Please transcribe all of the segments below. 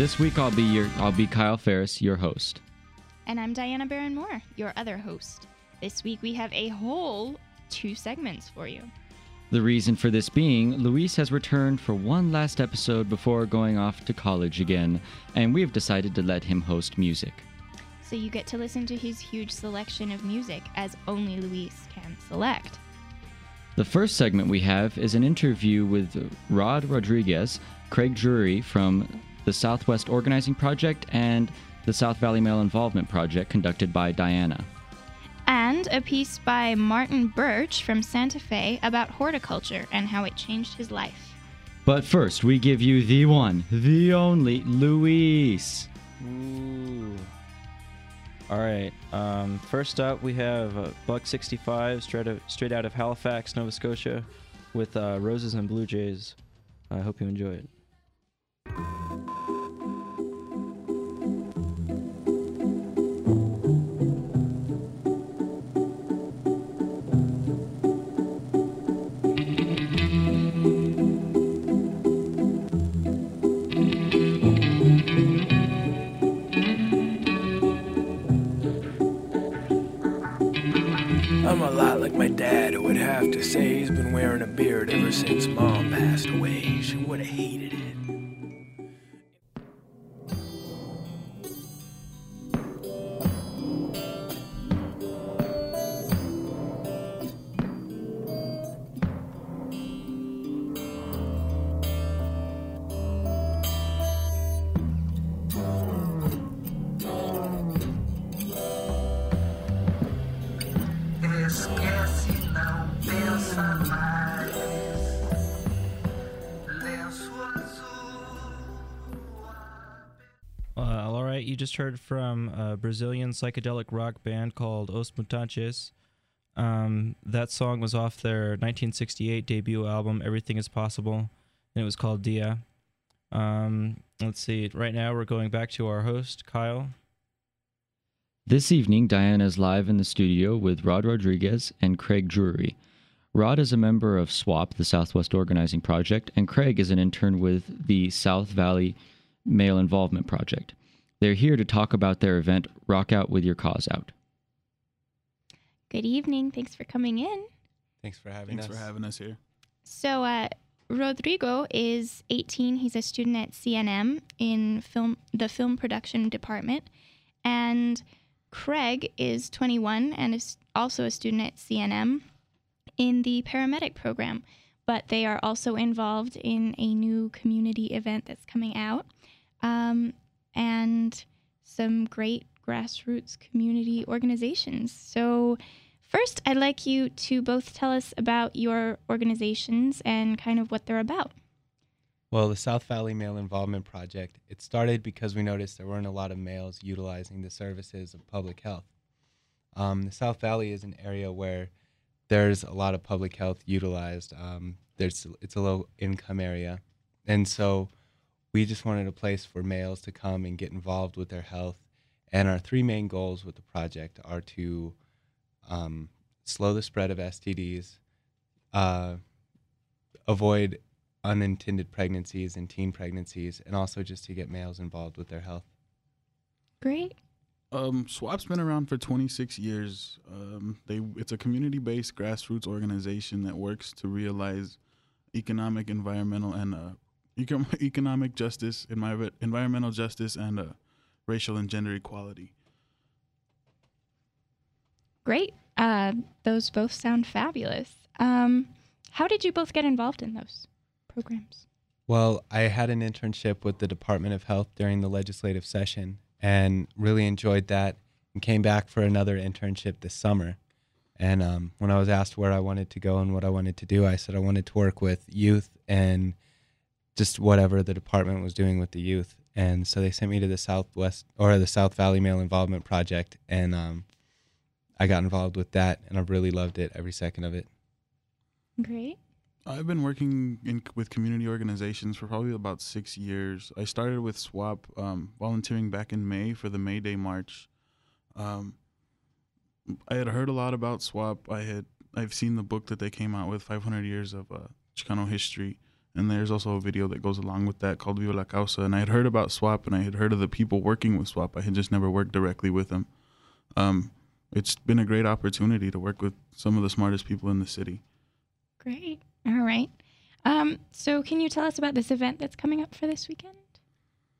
This week I'll be your I'll be Kyle Ferris, your host. And I'm Diana Barron Moore, your other host. This week we have a whole two segments for you. The reason for this being, Luis has returned for one last episode before going off to college again, and we've decided to let him host music. So you get to listen to his huge selection of music as only Luis can select. The first segment we have is an interview with Rod Rodriguez, Craig Drury from the Southwest Organizing Project, and the South Valley Male Involvement Project conducted by Diana. And a piece by Martin Birch from Santa Fe about horticulture and how it changed his life. But first, we give you the one, the only Luis. Ooh. All right. Um, first up, we have uh, Buck 65, straight out, straight out of Halifax, Nova Scotia, with uh, Roses and Blue Jays. I hope you enjoy it. To say he's been wearing a beard ever since mom passed away. She would have hated it. Just heard from a Brazilian psychedelic rock band called Os Mutantes. Um, that song was off their 1968 debut album, Everything is Possible, and it was called Dia. Um, let's see, right now we're going back to our host, Kyle. This evening, Diana is live in the studio with Rod Rodriguez and Craig Drury. Rod is a member of SWAP, the Southwest Organizing Project, and Craig is an intern with the South Valley Male Involvement Project. They're here to talk about their event, Rock Out with Your Cause Out. Good evening. Thanks for coming in. Thanks for having Thanks us. for having us here. So, uh, Rodrigo is 18. He's a student at CNM in film, the film production department, and Craig is 21 and is also a student at CNM in the paramedic program. But they are also involved in a new community event that's coming out, um, and some great grassroots community organizations. So. First, I'd like you to both tell us about your organizations and kind of what they're about. Well, the South Valley Male Involvement Project, it started because we noticed there weren't a lot of males utilizing the services of public health. Um, the South Valley is an area where there's a lot of public health utilized. Um, there's it's a low income area, and so we just wanted a place for males to come and get involved with their health. And our three main goals with the project are to um, slow the spread of STDs, uh, avoid unintended pregnancies and teen pregnancies, and also just to get males involved with their health. Great. Um, SWAP's been around for 26 years. Um, they it's a community-based grassroots organization that works to realize economic, environmental, and uh, eco- economic justice, envi- environmental justice, and uh, racial and gender equality. Great. Uh, those both sound fabulous. Um, how did you both get involved in those programs? Well, I had an internship with the Department of Health during the legislative session and really enjoyed that and came back for another internship this summer. And um, when I was asked where I wanted to go and what I wanted to do, I said I wanted to work with youth and just whatever the department was doing with the youth. And so they sent me to the Southwest or the South Valley Male Involvement Project, and um, I got involved with that, and I really loved it every second of it. Great. I've been working in, with community organizations for probably about six years. I started with SWAP, um, volunteering back in May for the May Day March. Um, I had heard a lot about SWAP. I had I've seen the book that they came out with, 500 Years of uh, Chicano History, And there's also a video that goes along with that called Viva la Causa. And I had heard about SWAP and I had heard of the people working with SWAP. I had just never worked directly with them. Um, it's been a great opportunity to work with some of the smartest people in the city. Great. All right. Um, so, can you tell us about this event that's coming up for this weekend?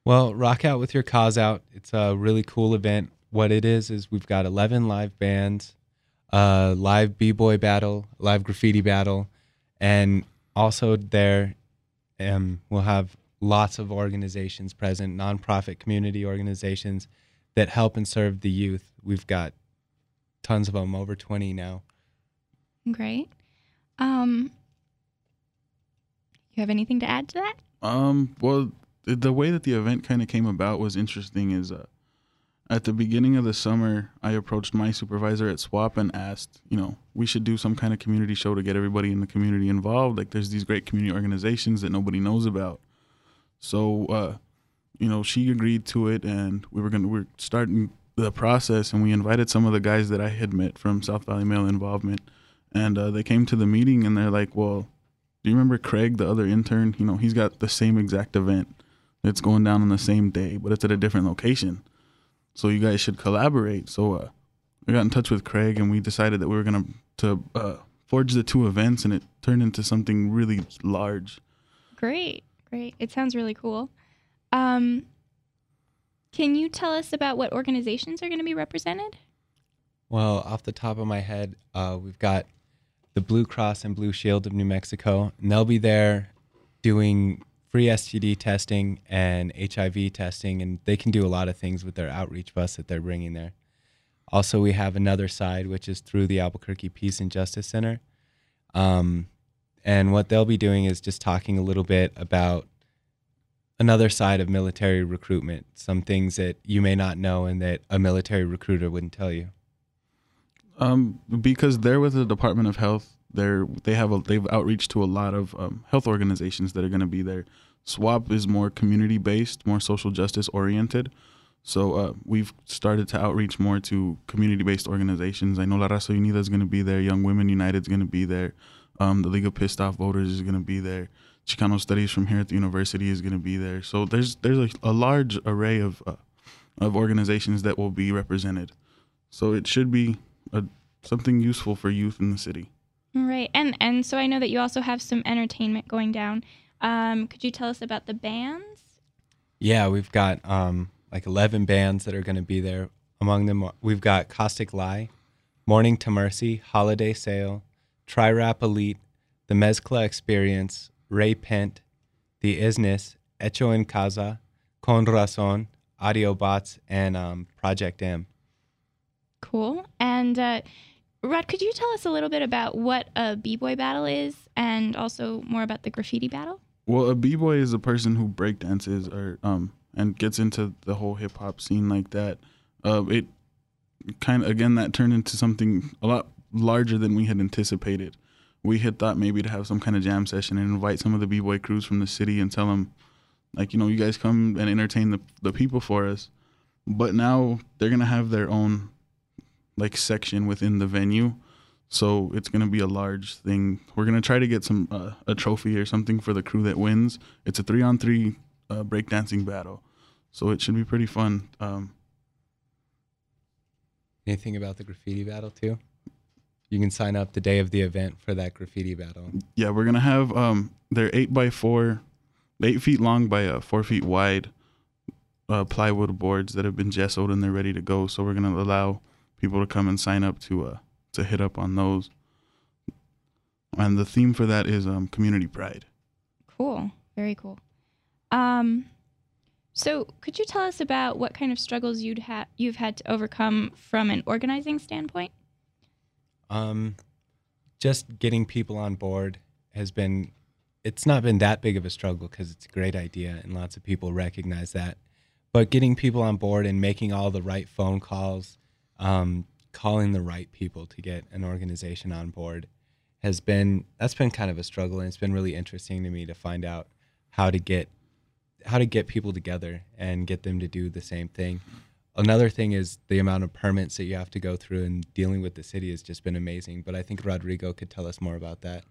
Well, rock out with your cause out. It's a really cool event. What it is is we've got 11 live bands, a live b-boy battle, live graffiti battle, and also there um, we'll have lots of organizations present, nonprofit community organizations that help and serve the youth. We've got tons of them, over 20 now. Great. Um, you have anything to add to that? Um, well, the, the way that the event kind of came about was interesting. Is uh, at the beginning of the summer, I approached my supervisor at SWAP and asked, you know, we should do some kind of community show to get everybody in the community involved. Like, there's these great community organizations that nobody knows about. So, uh, you know, she agreed to it, and we were gonna we're starting the process, and we invited some of the guys that I had met from South Valley Male Involvement, and uh, they came to the meeting, and they're like, well. Do you remember Craig, the other intern? You know, he's got the same exact event. It's going down on the same day, but it's at a different location. So you guys should collaborate. So uh, we got in touch with Craig, and we decided that we were gonna to uh, forge the two events, and it turned into something really large. Great. Great. It sounds really cool. Um, can you tell us about what organizations are going to be represented? Well, off the top of my head, uh, we've got the Blue Cross and Blue Shield of New Mexico, and they'll be there doing free STD testing and HIV testing, and they can do a lot of things with their outreach bus that they're bringing there. Also, we have another side, which is through the Albuquerque Peace and Justice Center. Um, and what they'll be doing is just talking a little bit about another side of military recruitment, some things that you may not know and that a military recruiter wouldn't tell you. Um, because they're with the Department of Health, they're they have a they've outreach to a lot of um, health organizations that are going to be there. SWAP is more community based, more social justice oriented. So uh, we've started to outreach more to community based organizations. I know La Raza Unida is going to be there. Young Women United is going to be there. Um, the League of Pissed Off Voters is going to be there. Chicano Studies from here at the university is going to be there. So there's there's a, a large array of uh, of organizations that will be represented. So it should be a, something useful for youth in the city. Right. And and so I know that you also have some entertainment going down. Um, could you tell us about the bands? Yeah, we've got um, like 11 bands that are going to be there. Among them, we've got Caustic Lie, Morning to Mercy, Holiday Sale, Tri Rap Elite, The Mezcla Experience, Ray Pent, The Isness, Echo en Casa, Con Razon, Audio Bots, and um, Project M. Cool. And uh, Rod, could you tell us a little bit about what a b-boy battle is, and also more about the graffiti battle? Well, a b-boy is a person who breakdances or um and gets into the whole hip hop scene like that. Uh, it kind of again that turned into something a lot larger than we had anticipated. We had thought maybe to have some kind of jam session and invite some of the b-boy crews from the city and tell them, like, you know, you guys come and entertain the the people for us. But now they're gonna have their own like section within the venue. So it's gonna be a large thing. We're gonna try to get some uh, a trophy or something for the crew that wins. It's a three on three uh, breakdancing battle, so it should be pretty fun. Um, Anything about the graffiti battle, too? You can sign up the day of the event for that graffiti battle. yeah, we're gonna have um, they're eight by four, eight feet long by uh, four feet wide, uh, plywood boards that have been gessoed and they're ready to go. So we're gonna allow people to come and sign up to uh to hit up on those. And the theme for that is um, community pride. Cool. Very cool. Um, so could you tell us about what kind of struggles you'd ha- you've had to overcome from an organizing standpoint? Um, just getting people on board has been, it's not been that big of a struggle because it's a great idea and lots of people recognize that. But getting people on board and making all the right phone calls, um, calling the right people to get an organization on board has been, that's been kind of a struggle. And it's been really interesting to me to find out how to get, how to get people together and get them to do the same thing. Another thing is the amount of permits that you have to go through and dealing with the city has just been amazing. But I think Rodrigo could tell us more about that.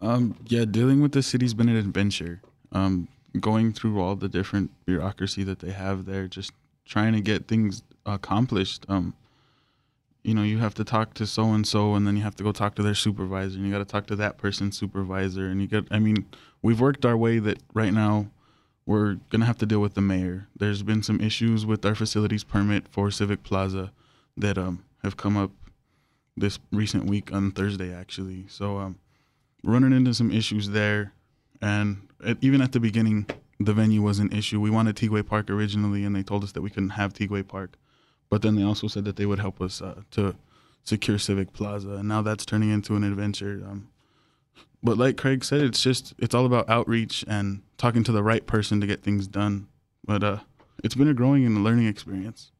Um, yeah, dealing with the city's been an adventure. Um, going through all the different bureaucracy that they have there, just trying to get things accomplished. Um, you know, you have to talk to so and so, and then you have to go talk to their supervisor, and you got to talk to that person's supervisor, and you get. I mean, we've worked our way that right now we're gonna have to deal with the mayor. There's been some issues with our facilities permit for Civic Plaza that um have come up this recent week on Thursday actually. So um running into some issues there, and at, even at the beginning, the venue was an issue. We wanted Tiguex Park originally, and they told us that we couldn't have Tiguex Park, but then they also said that they would help us uh, to secure Civic Plaza, and now that's turning into an adventure. Um, but like Craig said, it's just it's all about outreach and talking to the right person to get things done. But uh, it's been a growing and a learning experience.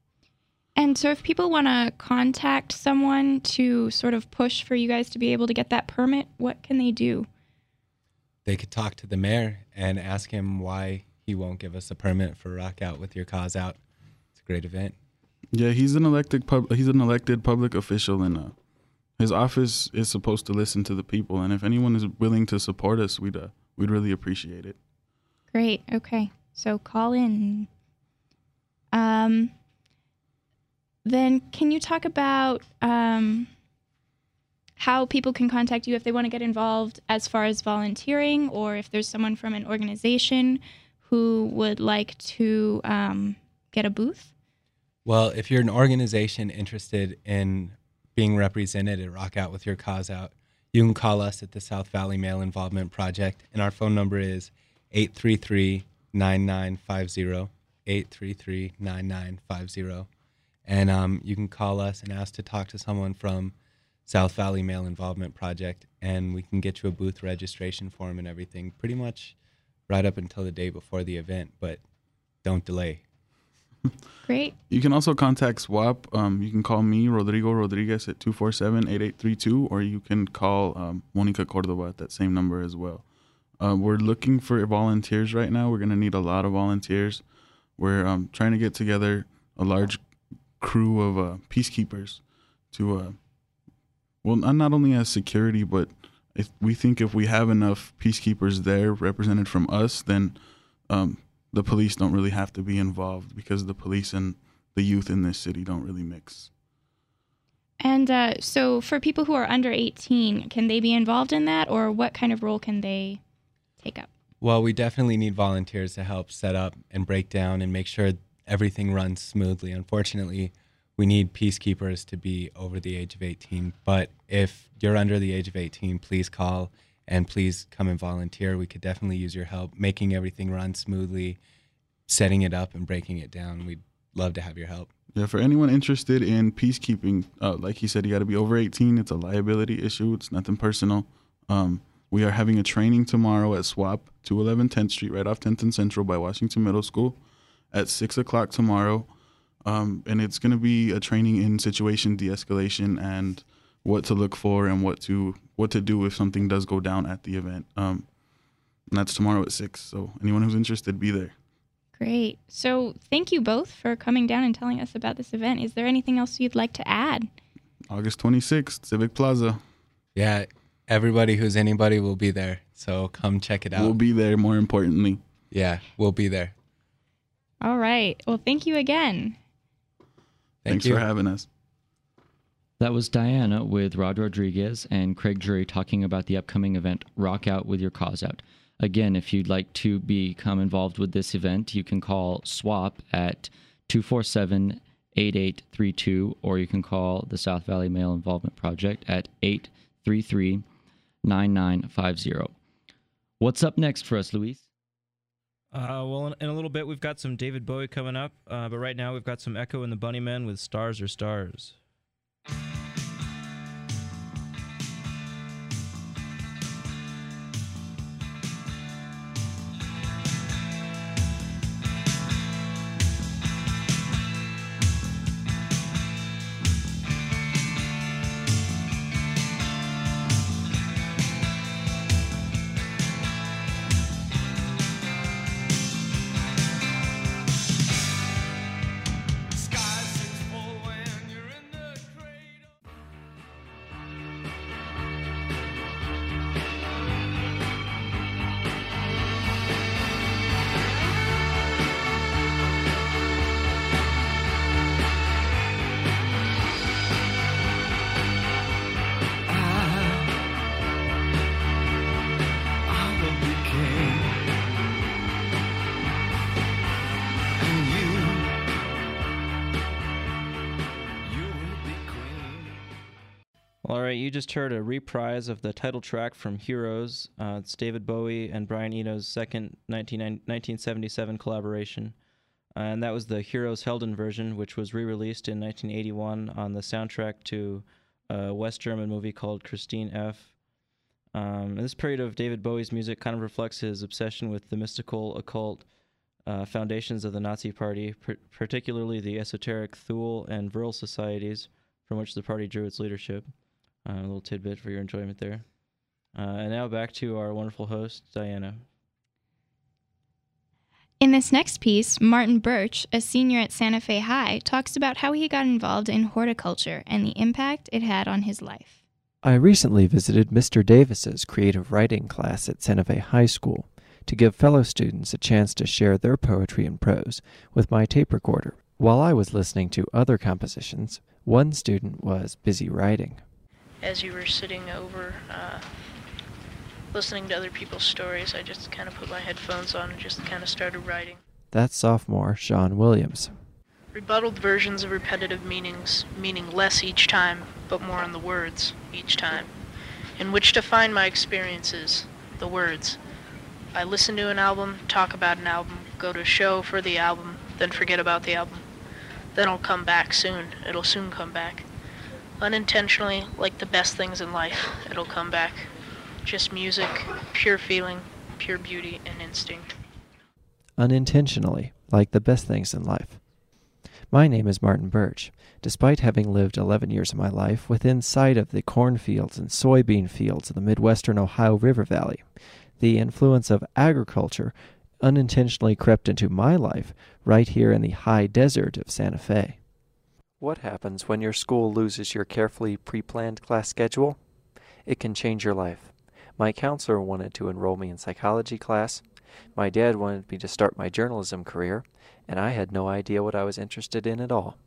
And so, if people want to contact someone to sort of push for you guys to be able to get that permit, what can they do? They could talk to the mayor and ask him why he won't give us a permit for Rock Out with Your Cause Out. It's a great event. Yeah, he's an elected pub. He's an elected public official, and uh, his office is supposed to listen to the people. And if anyone is willing to support us, we'd uh, we'd really appreciate it. Great. Okay. So call in. Um, then can you talk about um, how people can contact you if they want to get involved as far as volunteering or if there's someone from an organization who would like to um, get a booth? Well, if you're an organization interested in being represented at Rock Out with Your Cause Out, you can call us at the South Valley Male Involvement Project, and our phone number is 833 9950. 833 9950. And um, you can call us and ask to talk to someone from South Valley Male Involvement Project, and we can get you a booth registration form and everything pretty much right up until the day before the event, but don't delay. Great. You can also contact SWAP. Um, you can call me, Rodrigo Rodriguez, at 247 8832, or you can call um, Monica Cordova at that same number as well. Uh, we're looking for volunteers right now. We're going to need a lot of volunteers. We're um, trying to get together a large crew of uh, peacekeepers to, uh, well, not only as security, but if we think if we have enough peacekeepers there represented from us, then um, the police don't really have to be involved because the police and the youth in this city don't really mix. And uh, so, for people who are under 18, can they be involved in that, or what kind of role can they take up? Well, we definitely need volunteers to help set up and break down and make sure everything runs smoothly. Unfortunately, we need peacekeepers to be over the age of 18. But if you're under the age of 18, please call and please come and volunteer. We could definitely use your help making everything run smoothly, setting it up and breaking it down. We'd love to have your help. Yeah, for anyone interested in peacekeeping, uh, like he said, you got to be over 18. It's a liability issue. It's nothing personal. Um, we are having a training tomorrow at SWAP, 211 10th Street, right off 10th and Central by Washington Middle School, at six o'clock tomorrow. Um, and it's going to be a training in situation de-escalation and what to look for and what to what to do if something does go down at the event. Um, and that's tomorrow at six. So anyone who's interested, be there. Great. So, thank you both for coming down and telling us about this event. Is there anything else you'd like to add? August 26th, Civic Plaza. Yeah, everybody who's anybody will be there. So come check it out. We'll be there. More importantly, yeah, we'll be there. All right. Well, thank you again. Thank thanks you. for having us. That was Diana with Rod Rodriguez and Craig Drury talking about the upcoming event Rock Out with Your Cause Out. Again, if you'd like to become involved with this event, you can call SWAP at 247 8832, or you can call the South Valley Male Involvement Project at 833 9950. What's up next for us, Luis? Uh, well, in, in a little bit, we've got some David Bowie coming up, uh, but right now we've got some Echo and the Bunnymen with Stars Are Stars. Sky right, you just heard a reprise of the title track from Heroes. Uh, it's David Bowie and Brian Eno's second 19, 1977 collaboration. Uh, and that was the Heroes Helden version, which was re released in 1981 on the soundtrack to a West German movie called Christine F. Um, this period of David Bowie's music kind of reflects his obsession with the mystical, occult uh, foundations of the Nazi Party, pr- particularly the esoteric Thule and Vril societies from which the party drew its leadership. Uh, a little tidbit for your enjoyment there. Uh, and now back to our wonderful host, Diana. In this next piece, Martin Birch, a senior at Santa Fe High, talks about how he got involved in horticulture and the impact it had on his life. I recently visited Mr. Davis's creative writing class at Santa Fe High School to give fellow students a chance to share their poetry and prose with my tape recorder. While I was listening to other compositions, one student was busy writing. As you were sitting over uh, listening to other people's stories, I just kind of put my headphones on and just kind of started writing. That's sophomore Sean Williams. Rebutted versions of repetitive meanings, meaning less each time, but more on the words each time, in which to find my experiences, the words. I listen to an album, talk about an album, go to a show for the album, then forget about the album. Then I'll come back soon. It'll soon come back. Unintentionally, like the best things in life, it'll come back. Just music, pure feeling, pure beauty and instinct. Unintentionally, like the best things in life. My name is Martin Birch. Despite having lived 11 years of my life within sight of the cornfields and soybean fields of the Midwestern Ohio River Valley, the influence of agriculture unintentionally crept into my life right here in the high desert of Santa Fe. What happens when your school loses your carefully pre planned class schedule? It can change your life. My counselor wanted to enroll me in psychology class. My dad wanted me to start my journalism career, and I had no idea what I was interested in at all.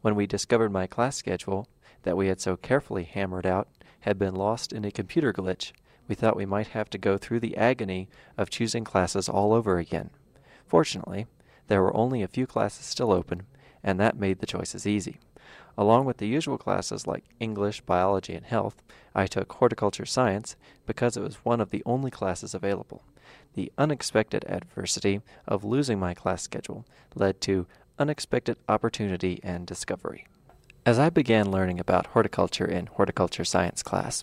When we discovered my class schedule, that we had so carefully hammered out, had been lost in a computer glitch, we thought we might have to go through the agony of choosing classes all over again. Fortunately, there were only a few classes still open, and that made the choices easy. Along with the usual classes like English, biology, and health, I took horticulture science because it was one of the only classes available. The unexpected adversity of losing my class schedule led to unexpected opportunity and discovery. As I began learning about horticulture in horticulture science class,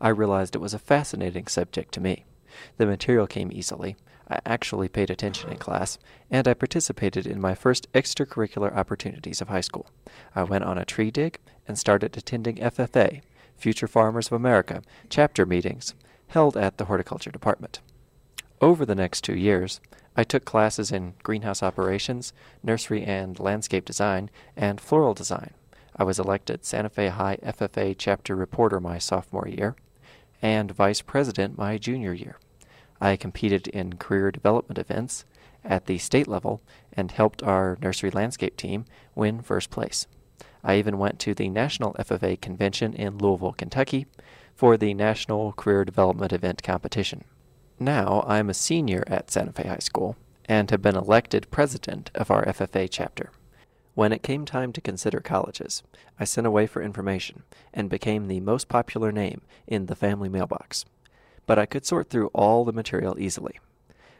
I realized it was a fascinating subject to me. The material came easily. I actually paid attention in class, and I participated in my first extracurricular opportunities of high school. I went on a tree dig and started attending FFA, Future Farmers of America, chapter meetings held at the horticulture department. Over the next two years, I took classes in greenhouse operations, nursery and landscape design, and floral design. I was elected Santa Fe High FFA chapter reporter my sophomore year and vice president my junior year. I competed in career development events at the state level and helped our nursery landscape team win first place. I even went to the National FFA convention in Louisville, Kentucky for the National Career Development Event competition. Now I'm a senior at Santa Fe High School and have been elected president of our FFA chapter. When it came time to consider colleges, I sent away for information and became the most popular name in the family mailbox. But I could sort through all the material easily.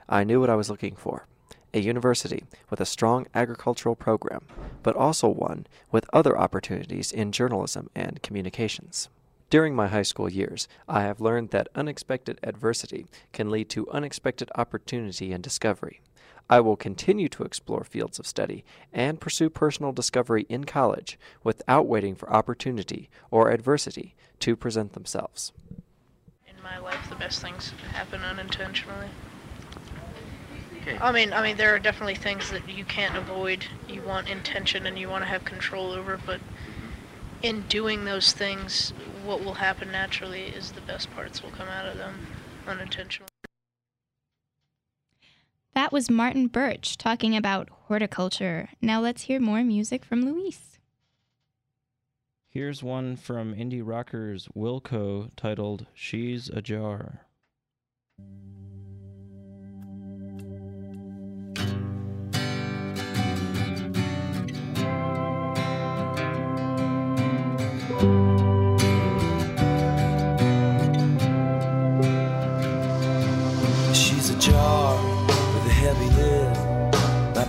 I knew what I was looking for a university with a strong agricultural program, but also one with other opportunities in journalism and communications. During my high school years, I have learned that unexpected adversity can lead to unexpected opportunity and discovery. I will continue to explore fields of study and pursue personal discovery in college without waiting for opportunity or adversity to present themselves. In my life, the best things happen unintentionally. I mean, I mean, there are definitely things that you can't avoid. You want intention and you want to have control over, but mm-hmm. in doing those things, what will happen naturally is the best parts will come out of them unintentionally. That was Martin Birch talking about horticulture. Now let's hear more music from Luis. Here's one from indie rockers Wilco titled She's a Jar.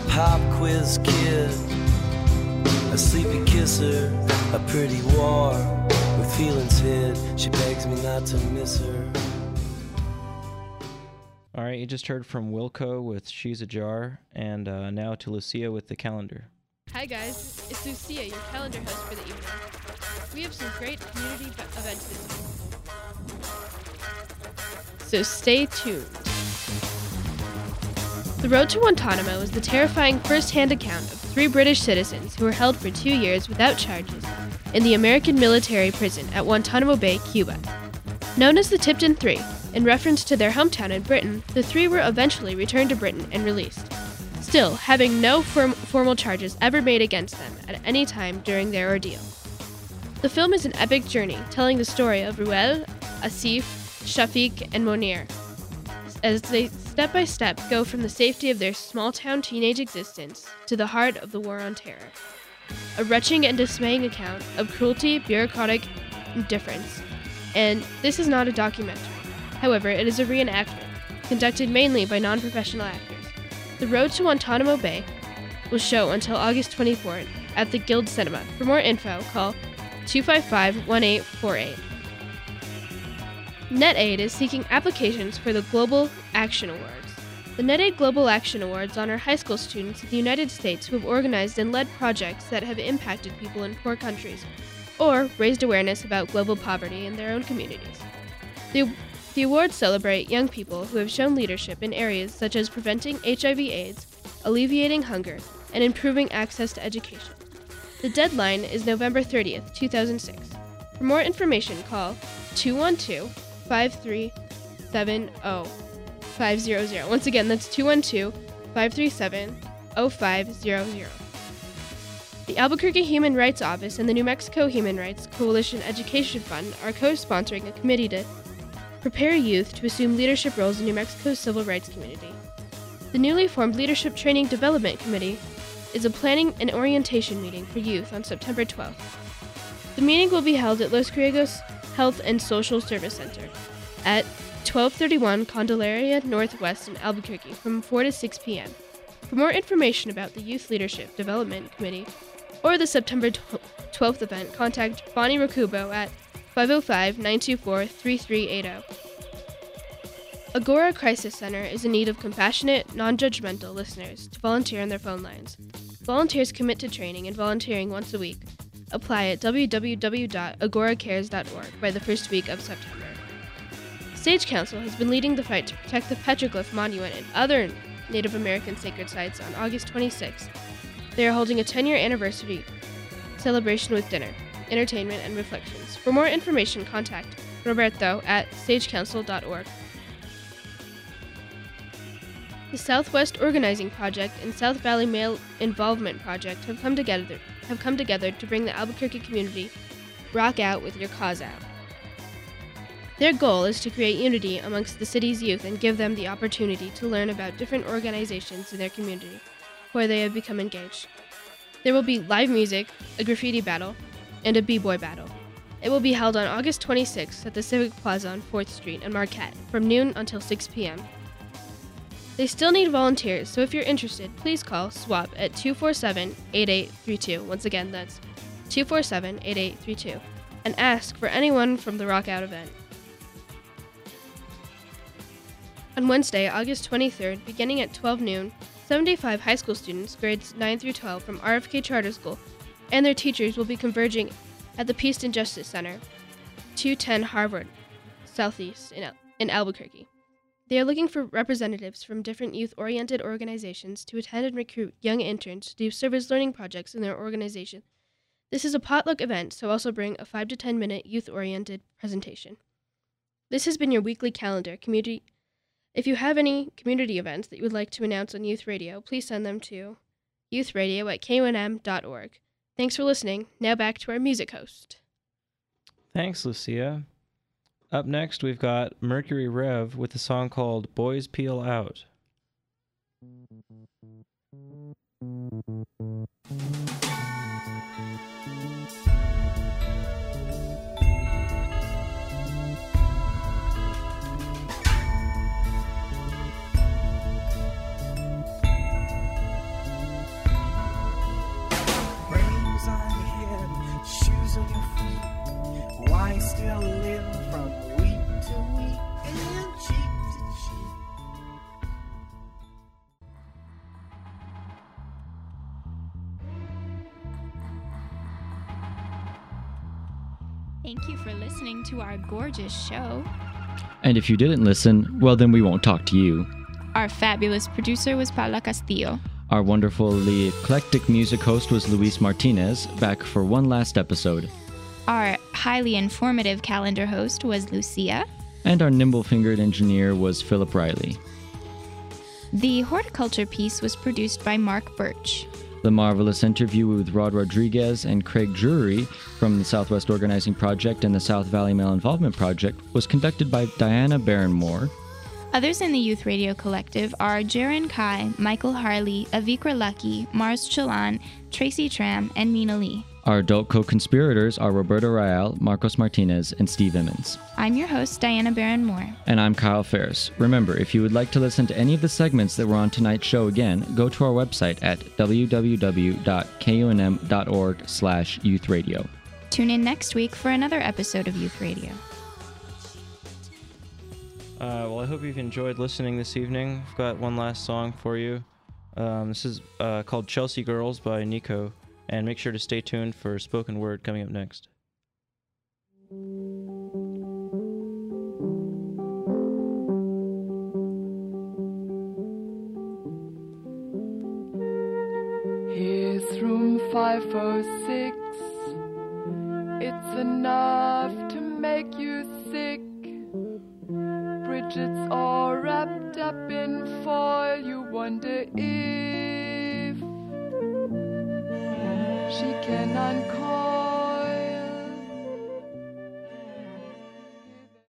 pop quiz kid, a sleepy kisser a pretty war with feelings hid. She begs me not to miss her. All right, you just heard from Wilco with She's a Jar, and uh, now to Lucia with the calendar. Hi guys, it's Lucia, your calendar host for the evening. We have some great community events this week. So stay tuned. The Road to Guantanamo is the terrifying first-hand account of three British citizens who were held for two years without charges in the American military prison at Guantanamo Bay, Cuba. Known as the Tipton Three, in reference to their hometown in Britain, the three were eventually returned to Britain and released. Still, having no form- formal charges ever made against them at any time during their ordeal. The film is an epic journey telling the story of Ruhel, Asif, Shafiq, and Monir as they step by step go from the safety of their small town teenage existence to the heart of the war on terror. A retching and dismaying account of cruelty, bureaucratic indifference. And this is not a documentary. However, it is a reenactment, conducted mainly by non professional actors. The Road to Guantanamo Bay will show until August 24th at the Guild Cinema. For more info, call 255 1848. NetAid is seeking applications for the Global Action Awards. The NetAid Global Action Awards honor high school students in the United States who have organized and led projects that have impacted people in poor countries or raised awareness about global poverty in their own communities. The, the awards celebrate young people who have shown leadership in areas such as preventing HIV/AIDS, alleviating hunger, and improving access to education. The deadline is November 30th, 2006. For more information, call 212 5370 500. Once again, that's 212 537 0500. The Albuquerque Human Rights Office and the New Mexico Human Rights Coalition Education Fund are co sponsoring a committee to prepare youth to assume leadership roles in New Mexico's civil rights community. The newly formed Leadership Training Development Committee is a planning and orientation meeting for youth on September 12th. The meeting will be held at Los Griegos Health and Social Service Center at 1231 Candelaria Northwest in Albuquerque from 4 to 6 p.m. For more information about the Youth Leadership Development Committee or the September 12th event, contact Bonnie Rakubo at 505 924 3380. Agora Crisis Center is in need of compassionate, non judgmental listeners to volunteer on their phone lines. Volunteers commit to training and volunteering once a week. Apply at www.agoracares.org by the first week of September. Sage Council has been leading the fight to protect the petroglyph monument and other Native American sacred sites on August 26th. They are holding a 10 year anniversary celebration with dinner, entertainment, and reflections. For more information, contact Roberto at sagecouncil.org. The Southwest Organizing Project and South Valley Male Involvement Project have come together have come together to bring the Albuquerque community rock out with your cause out. Their goal is to create unity amongst the city's youth and give them the opportunity to learn about different organizations in their community where they have become engaged. There will be live music, a graffiti battle, and a b-boy battle. It will be held on August 26th at the Civic Plaza on 4th Street in Marquette from noon until 6 p.m. They still need volunteers, so if you're interested, please call SWAP at 247 8832. Once again, that's 247 8832. And ask for anyone from the Rock Out event. On Wednesday, August 23rd, beginning at 12 noon, 75 high school students, grades 9 through 12 from RFK Charter School, and their teachers will be converging at the Peace and Justice Center, 210 Harvard, Southeast in, Al- in Albuquerque. They are looking for representatives from different youth oriented organizations to attend and recruit young interns to do service learning projects in their organization. This is a potluck event, so also bring a 5 to 10 minute youth oriented presentation. This has been your weekly calendar. Community if you have any community events that you would like to announce on Youth Radio, please send them to youthradio at kunm.org. Thanks for listening. Now back to our music host. Thanks, Lucia. Up next, we've got Mercury Rev with a song called Boys Peel Out. Listening to our gorgeous show. And if you didn't listen, well, then we won't talk to you. Our fabulous producer was Paula Castillo. Our wonderfully eclectic music host was Luis Martinez, back for one last episode. Our highly informative calendar host was Lucia. And our nimble fingered engineer was Philip Riley. The horticulture piece was produced by Mark Birch. The marvelous interview with Rod Rodriguez and Craig Drury from the Southwest Organizing Project and the South Valley Male Involvement Project was conducted by Diana Barronmore. Others in the Youth Radio Collective are Jaren Kai, Michael Harley, Avikra Lucky, Mars Chalan, Tracy Tram, and Mina Lee. Our adult co conspirators are Roberto Real, Marcos Martinez, and Steve Emmons. I'm your host, Diana Barron-Moore. And I'm Kyle Ferris. Remember, if you would like to listen to any of the segments that were on tonight's show again, go to our website at www.kunm.org slash youthradio. Tune in next week for another episode of Youth Radio. Uh, well, I hope you've enjoyed listening this evening. I've got one last song for you. Um, this is uh, called Chelsea Girls by Nico. And make sure to stay tuned for spoken word coming up next. Here's room 506. It's enough to make you sick. Bridget's all wrapped up in foil. You wonder if she can uncall